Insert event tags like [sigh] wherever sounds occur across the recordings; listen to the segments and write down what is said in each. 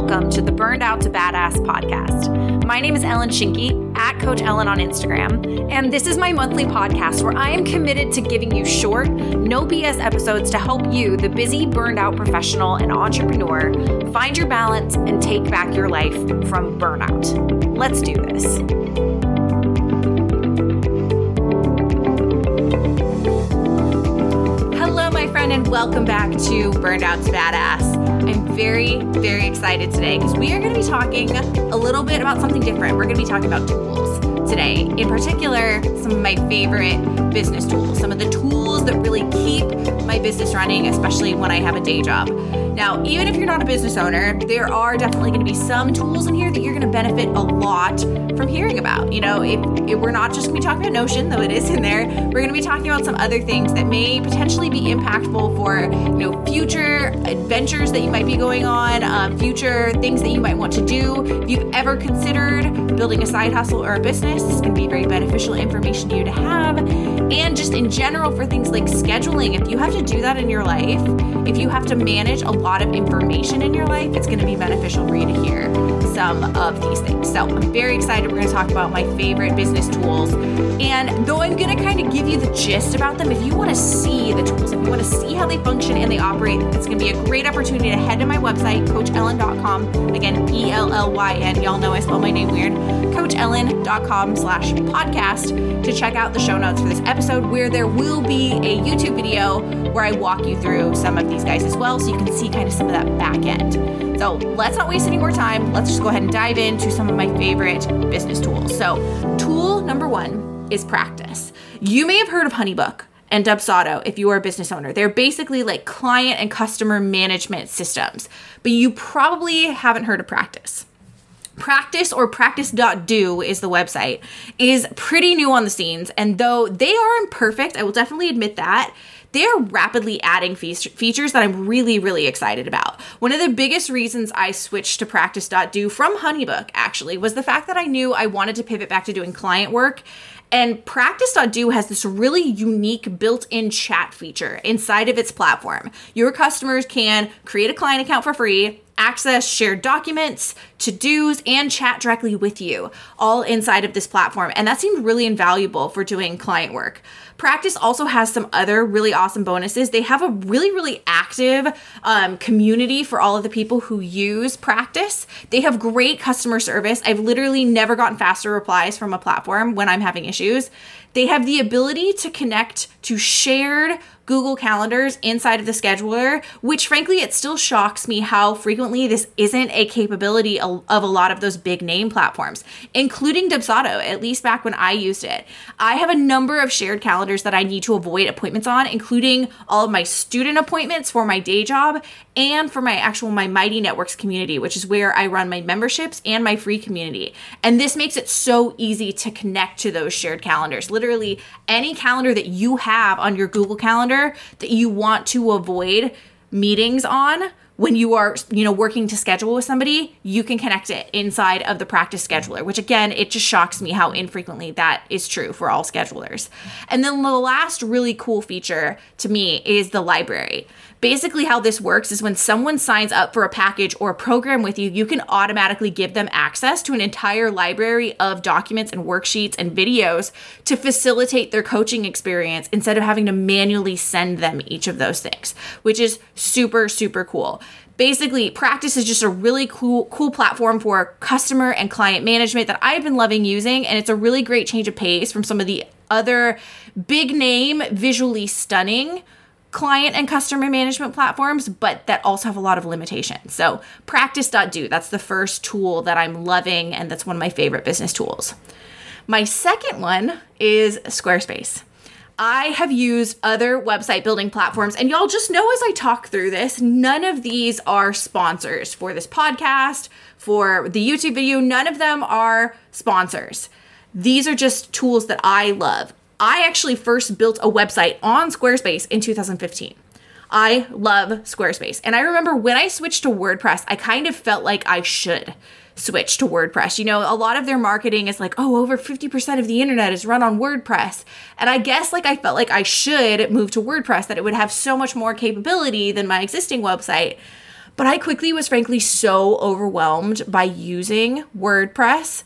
welcome to the Burned Out to Badass podcast. My name is Ellyn Schinke, at Coach Ellyn on Instagram, and this is my monthly podcast where I am committed to giving you short, no BS episodes to help you, the busy, burned out professional and entrepreneur, find your balance and take back your life from burnout. Let's do this. Hello, my friend, and welcome back to Burned Out to Badass. Very, very excited today because we are going to be talking a little bit about something different. We're going to be talking about tools today. In particular, some of my favorite business tools, some of the tools that really keep my business running, especially when I have a day job. Now, even if you're not a business owner, there are definitely going to be some tools in here that you're going to benefit a lot from hearing about. You know, if, if we're not just going to be talking about Notion, though it is in there, we're going to be talking about some other things that may potentially be impactful for you know future adventures that you might be going on, um, future things that you might want to do. If you've ever considered building a side hustle or a business, this can be very beneficial information to you to have. And just in general for things like scheduling, if you have to do that in your life, if you have to manage a lot of information in your life, it's going to be beneficial for you to hear some of these things. So I'm very excited. We're going to talk about my favorite business tools. And though I'm going to kind of give you the gist about them, if you want to see the tools, if you want to see how they function and they operate, it's going to be a great opportunity to head to my website, coachellyn.com. Again, E L L Y N. Y'all know I spell my name weird. coachellyn.com slash podcast to check out the show notes for this episode where there will be a YouTube video where I walk you through some of these guys as well so you can see kind of some of that back end. So let's not waste any more time. Let's just go ahead and dive into some of my favorite business tools. So, tool number one is practice. You may have heard of Honeybook and Dubsado if you are a business owner. They're basically like client and customer management systems, but you probably haven't heard of Practice. Practice or practice.do is the website, is pretty new on the scenes. And though they are imperfect, I will definitely admit that, they're rapidly adding fe- features that I'm really, really excited about. One of the biggest reasons I switched to practice.do from Honeybook actually was the fact that I knew I wanted to pivot back to doing client work. And practice.do has this really unique built in chat feature inside of its platform. Your customers can create a client account for free, access shared documents, to dos, and chat directly with you, all inside of this platform. And that seemed really invaluable for doing client work. Practice also has some other really awesome bonuses. They have a really, really active um, community for all of the people who use Practice. They have great customer service. I've literally never gotten faster replies from a platform when I'm having issues. They have the ability to connect to shared Google Calendars inside of the scheduler, which frankly, it still shocks me how frequently this isn't a capability of a lot of those big name platforms, including Dubsado, at least back when I used it. I have a number of shared calendars that I need to avoid appointments on, including all of my student appointments for my day job and for my actual my Mighty Networks community, which is where I run my memberships and my free community. And this makes it so easy to connect to those shared calendars. Literally any calendar that you have on your Google Calendar that you want to avoid meetings on when you are you know working to schedule with somebody you can connect it inside of the practice scheduler which again it just shocks me how infrequently that is true for all schedulers. And then the last really cool feature to me is the library Basically, how this works is when someone signs up for a package or a program with you, you can automatically give them access to an entire library of documents and worksheets and videos to facilitate their coaching experience instead of having to manually send them each of those things, which is super, super cool. Basically practice is just a really cool cool platform for customer and client management that I've been loving using and it's a really great change of pace from some of the other big name visually stunning client and customer management platforms, but that also have a lot of limitations. So, practice.do, that's the first tool that I'm loving, and that's one of my favorite business tools. My second one is Squarespace. I have used other website building platforms, and y'all just know as I talk through this, none of these are sponsors for this podcast, for the YouTube video. None of them are sponsors. These are just tools that I love. I actually first built a website on Squarespace in 2015. I love Squarespace. And I remember when I switched to WordPress, I kind of felt like I should switch to WordPress. You know, a lot of their marketing is like, oh, over 50% of the internet is run on WordPress. And I guess like I felt like I should move to WordPress, that it would have so much more capability than my existing website. But I quickly was frankly so overwhelmed by using WordPress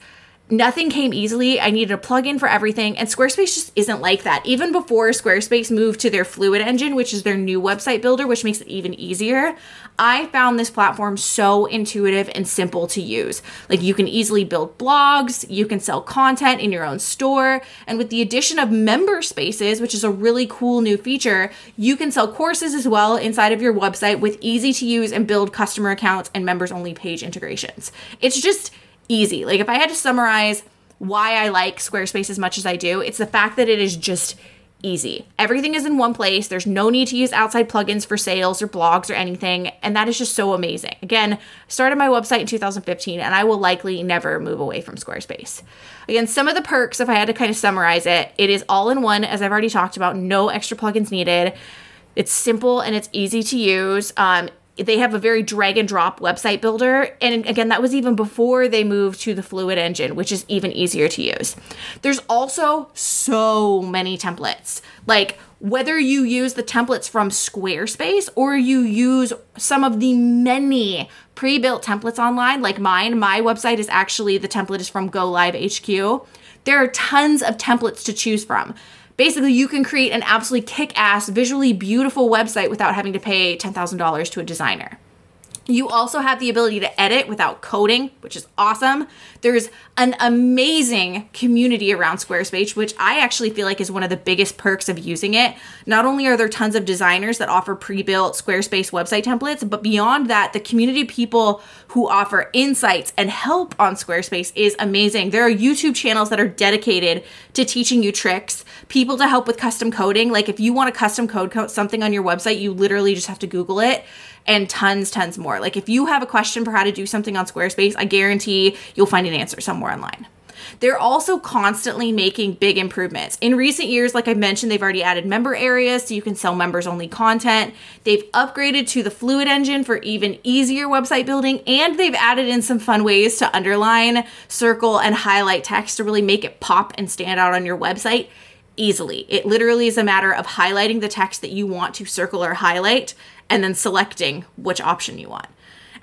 nothing came easily. I needed a plugin for everything, and Squarespace just isn't like that. Even before Squarespace moved to their Fluid engine, which is their new website builder, which makes it even easier, I found this platform so intuitive and simple to use. Like you can easily build blogs, you can sell content in your own store, and with the addition of member spaces, which is a really cool new feature, you can sell courses as well inside of your website with easy to use and build customer accounts and members only page integrations. It's just easy. Like if I had to summarize why I like Squarespace as much as I do, it's the fact that it is just easy. Everything is in one place. There's no need to use outside plugins for sales or blogs or anything, and that is just so amazing. Again, started my website in 2015 and I will likely never move away from Squarespace. Again, some of the perks if I had to kind of summarize it, it is all in one as I've already talked about, no extra plugins needed. It's simple and it's easy to use. Um, they have a very drag and drop website builder. And again, that was even before they moved to the Fluid engine, which is even easier to use. There's also so many templates. Like whether you use the templates from Squarespace or you use some of the many pre built templates online, like mine, my website is actually the template is from Go Live HQ. There are tons of templates to choose from. Basically, you can create an absolutely kick ass, visually beautiful website without having to pay $10,000 to a designer. You also have the ability to edit without coding, which is awesome. There's an amazing community around Squarespace, which I actually feel like is one of the biggest perks of using it. Not only are there tons of designers that offer pre built Squarespace website templates, but beyond that, the community of people who offer insights and help on Squarespace is amazing. There are YouTube channels that are dedicated to teaching you tricks, people to help with custom coding. Like if you want to custom code something on your website, you literally just have to Google it and tons, tons more. Like if you have a question for how to do something on Squarespace, I guarantee you'll find an answer somewhere online. They're also constantly making big improvements. In recent years, like I mentioned, they've already added member areas so you can sell members only content. They've upgraded to the Fluid engine for even easier website building, and they've added in some fun ways to underline, circle, and highlight text to really make it pop and stand out on your website easily. It literally is a matter of highlighting the text that you want to circle or highlight and then selecting which option you want.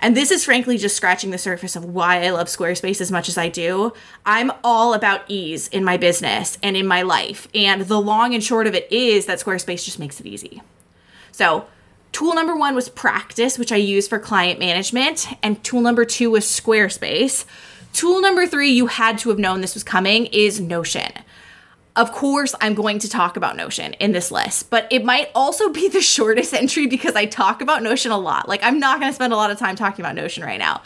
And this is frankly just scratching the surface of why I love Squarespace as much as I do. I'm all about ease in my business and in my life. And the long and short of it is that Squarespace just makes it easy. So, tool number one was practice, which I use for client management. And tool number two was Squarespace. Tool number three, you had to have known this was coming, is Notion. Of course, I'm going to talk about Notion in this list, but it might also be the shortest entry because I talk about Notion a lot. Like, I'm not going to spend a lot of time talking about Notion right now.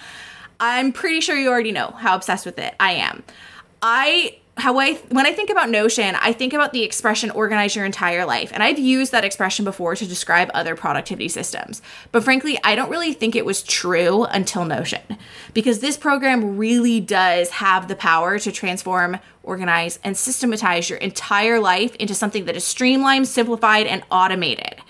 I'm pretty sure you already know how obsessed with it I am. I how I when I think about Notion, I think about the expression organize your entire life. And I've used that expression before to describe other productivity systems. But frankly, I don't really think it was true until Notion. Because this program really does have the power to transform, organize, and systematize your entire life into something that is streamlined, simplified, and automated.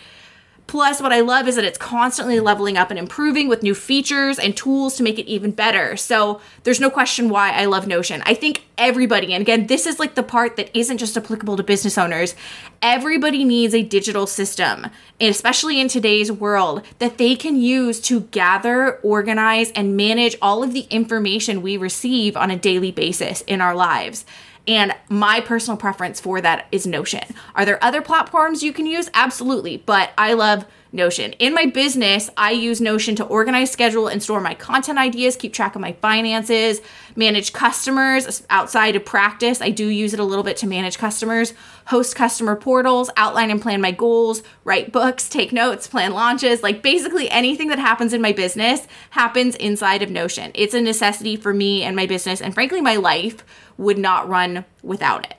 Plus, what I love is that it's constantly leveling up and improving with new features and tools to make it even better. So, there's no question why I love Notion. I think everybody, and again, this is like the part that isn't just applicable to business owners, everybody needs a digital system, especially in today's world, that they can use to gather, organize, and manage all of the information we receive on a daily basis in our lives. And my personal preference for that is Notion. Are there other platforms you can use? Absolutely. But I love Notion. In my business, I use Notion to organize, schedule, and store my content ideas, keep track of my finances, manage customers outside of practice. I do use it a little bit to manage customers, host customer portals, outline and plan my goals, write books, take notes, plan launches. Like basically anything that happens in my business happens inside of Notion. It's a necessity for me and my business, and frankly, my life would not run without it.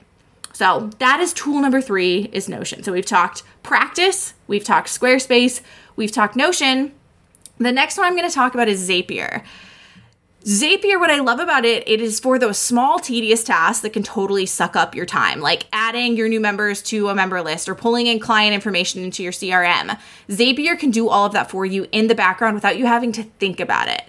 So that is tool number three is Notion. So we've talked practice, we've talked Squarespace, we've talked Notion. The next one I'm going to talk about is Zapier. Zapier, what I love about it, it is for those small, tedious tasks that can totally suck up your time, like adding your new members to a member list or pulling in client information into your CRM. Zapier can do all of that for you in the background without you having to think about it.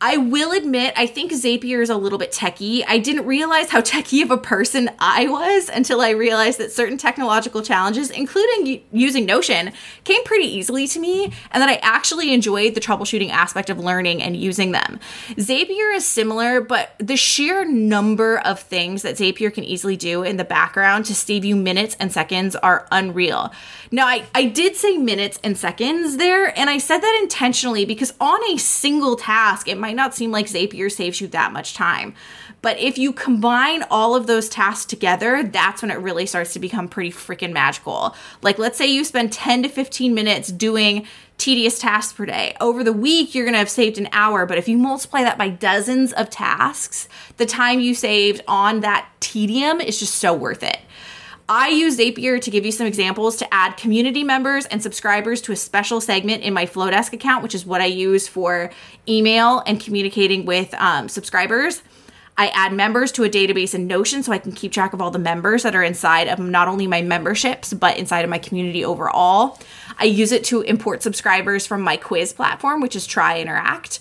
I will admit, I think Zapier is a little bit techy. I didn't realize how [laughs] techy of a person I was until I realized that certain technological challenges, including using Notion, came pretty easily to me, and that I actually enjoyed the troubleshooting aspect of learning and using them. Zapier is similar, but the sheer number of things that Zapier can easily do in the background to save you minutes and seconds are unreal. Now, I, I did say minutes and seconds there, and I said that intentionally because on a single task, it might might not seem like Zapier saves you that much time. But if you combine all of those tasks together, that's when it really starts to become pretty freaking magical. Like, let's say you spend 10 to 15 minutes doing tedious tasks per day. Over the week, you're gonna have saved an hour, but if you multiply that by dozens of tasks, the time you saved on that tedium is just so worth it. I use Zapier to give you some examples to add community members and subscribers to a special segment in my Flodesk account, which is what I use for email and communicating with um, subscribers. I add members to a database in Notion so I can keep track of all the members that are inside of not only my memberships, but inside of my community overall. I use it to import subscribers from my quiz platform, which is Try Interact.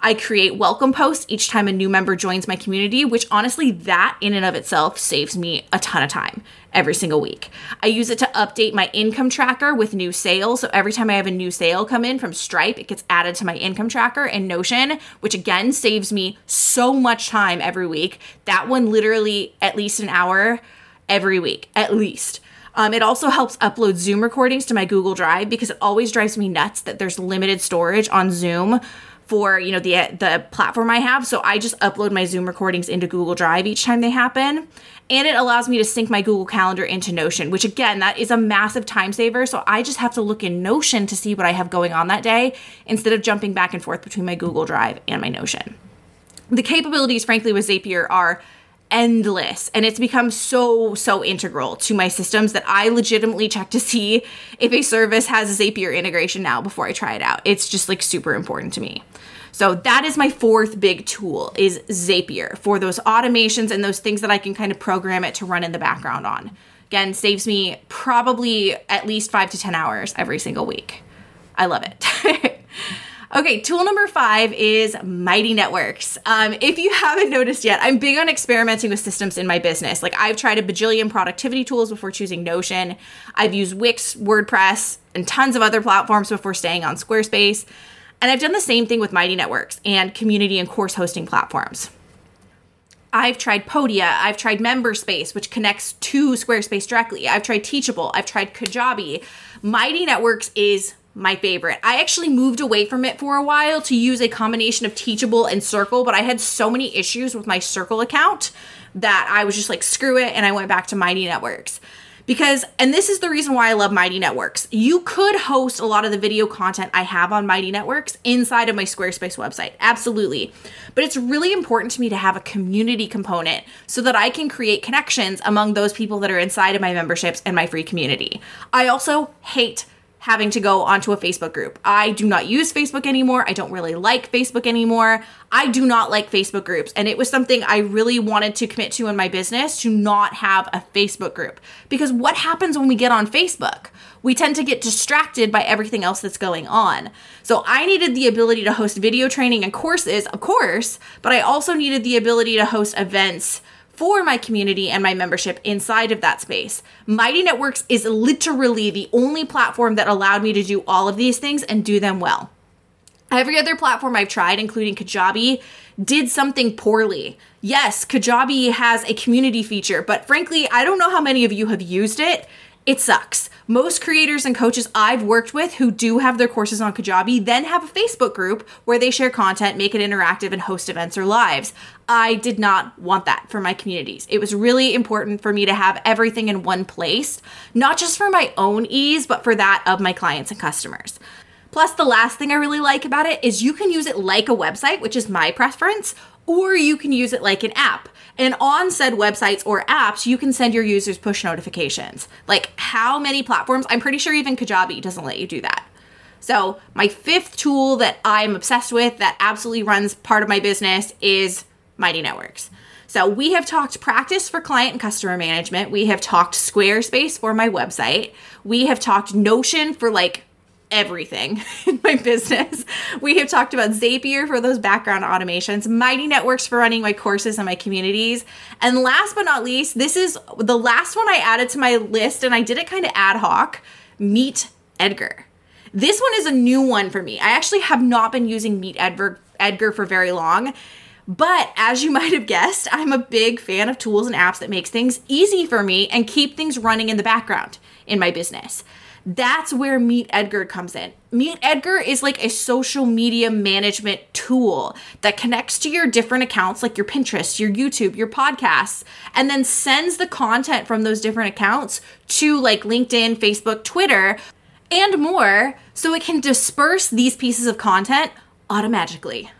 I create welcome posts each time a new member joins my community, which honestly, that in and of itself saves me a ton of time every single week. I use it to update my income tracker with new sales. So every time I have a new sale come in from Stripe, it gets added to my income tracker and Notion, which again saves me so much time every week. That one literally at least an hour every week, at least. Um, it also helps upload Zoom recordings to my Google Drive because it always drives me nuts that there's limited storage on Zoom for you know the the platform I have. So I just upload my Zoom recordings into Google Drive each time they happen. And it allows me to sync my Google Calendar into Notion, which again, that is a massive time saver. So I just have to look in Notion to see what I have going on that day instead of jumping back and forth between my Google Drive and my Notion. The capabilities, frankly, with Zapier are endless and it's become so so integral to my systems that I legitimately check to see if a service has a Zapier integration now before I try it out. It's just like super important to me. So that is my fourth big tool is Zapier for those automations and those things that I can kind of program it to run in the background on. Again, saves me probably at least 5 to 10 hours every single week. I love it. [laughs] Okay, tool number five is Mighty Networks. Um, if you haven't noticed yet, I'm big on experimenting with systems in my business. Like I've tried a bajillion productivity tools before choosing Notion. I've used Wix, WordPress, and tons of other platforms before staying on Squarespace. And I've done the same thing with Mighty Networks and community and course hosting platforms. I've tried Podia, I've tried MemberSpace, which connects to Squarespace directly. I've tried Teachable, I've tried Kajabi. Mighty Networks is my favorite. I actually moved away from it for a while to use a combination of Teachable and Circle, but I had so many issues with my Circle account that I was just like, screw it, and I went back to Mighty Networks. Because, and this is the reason why I love Mighty Networks. You could host a lot of the video content I have on Mighty Networks inside of my Squarespace website. Absolutely. But it's really important to me to have a community component so that I can create connections among those people that are inside of my memberships and my free community. I also hate having to go onto a Facebook group. I do not use Facebook anymore. I don't really like Facebook anymore. I do not like Facebook groups. And it was something I really wanted to commit to in my business to not have a Facebook group. Because what happens when we get on Facebook? We tend to get distracted by everything else that's going on. So I needed the ability to host video training and courses, of course, but I also needed the ability to host events for my community and my membership inside of that space. Mighty Networks is literally the only platform that allowed me to do all of these things and do them well. Every other platform I've tried, including Kajabi, did something poorly. Yes, Kajabi has a community feature, but frankly, I don't know how many of you have used it it sucks. Most creators and coaches I've worked with who do have their courses on Kajabi then have a Facebook group where they share content, make it interactive, and host events or lives. I did not want that for my communities. It was really important for me to have everything in one place, not just for my own ease, but for that of my clients and customers. Plus, the last thing I really like about it is you can use it like a website, which is my preference, or you can use it like an app. And on said websites or apps, you can send your users push notifications. Like how many platforms? I'm pretty sure even Kajabi doesn't let you do that. So, my fifth tool that I'm obsessed with that absolutely runs part of my business is Mighty Networks. So, we have talked practice for client and customer management. We have talked Squarespace for my website. We have talked Notion for like everything [laughs] in my business. We have talked about Zapier for those background automations, Mighty Networks for running my courses and my communities. And last but not least, this is the last one I added to my list, and I did it kind of ad hoc Meet Edgar. This one is a new one for me. I actually have not been using Meet Edgar, Edgar for very long. But as you [laughs] might have guessed, I'm a big fan of tools and apps that makes things easy for me and keep things running in the background in my business. That's where Meet Edgar comes in. Meet Edgar is like a social media management tool that connects to your different accounts, like your Pinterest, your YouTube, your podcasts, and then sends the content from those different accounts to like LinkedIn, Facebook, Twitter, and more so it can disperse these pieces of content automatically.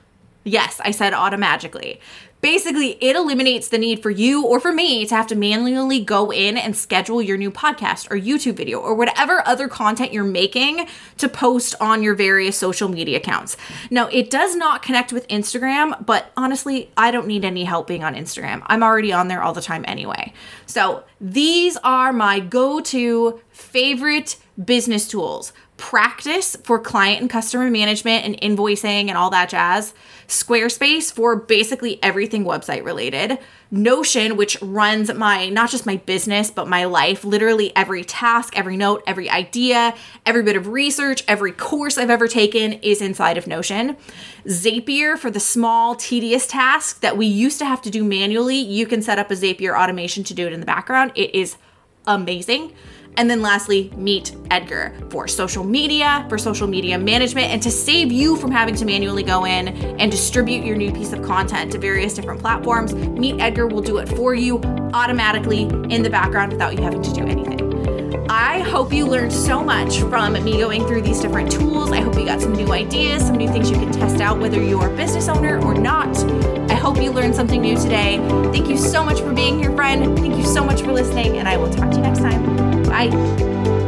Yes, I said automatically. Basically, it eliminates the need for you or for me to have to manually go in and schedule your new podcast or YouTube video or whatever other content you're making to post on your various social media accounts. Now, it does not connect with Instagram, but honestly, I don't need any help being on Instagram. I'm already on there all the time anyway. So, these are my go to favorite business tools practice for client and customer management and invoicing and all that jazz. Squarespace for basically everything website related. Notion, which runs my not just my business, but my life, literally every task, every note, every idea, every bit of research, every course I've ever taken is inside of Notion. Zapier for the small, tedious task that we used to have to do manually. You can set up a Zapier automation to do it in the background. It is amazing. And then lastly, meet Edgar for social media, for social media management, and to save you from having to manually go in and distribute your new piece of content to various different platforms. Meet Edgar will do it for you automatically in the background without you having to do anything. I hope you learned so much from me going through these different tools. I hope you got some new ideas, some new things you can test out, whether you're a business owner or not. I hope you learned something new today. Thank you so much for being here, friend. Thank you so much for listening, and I will talk to you next time. Bye.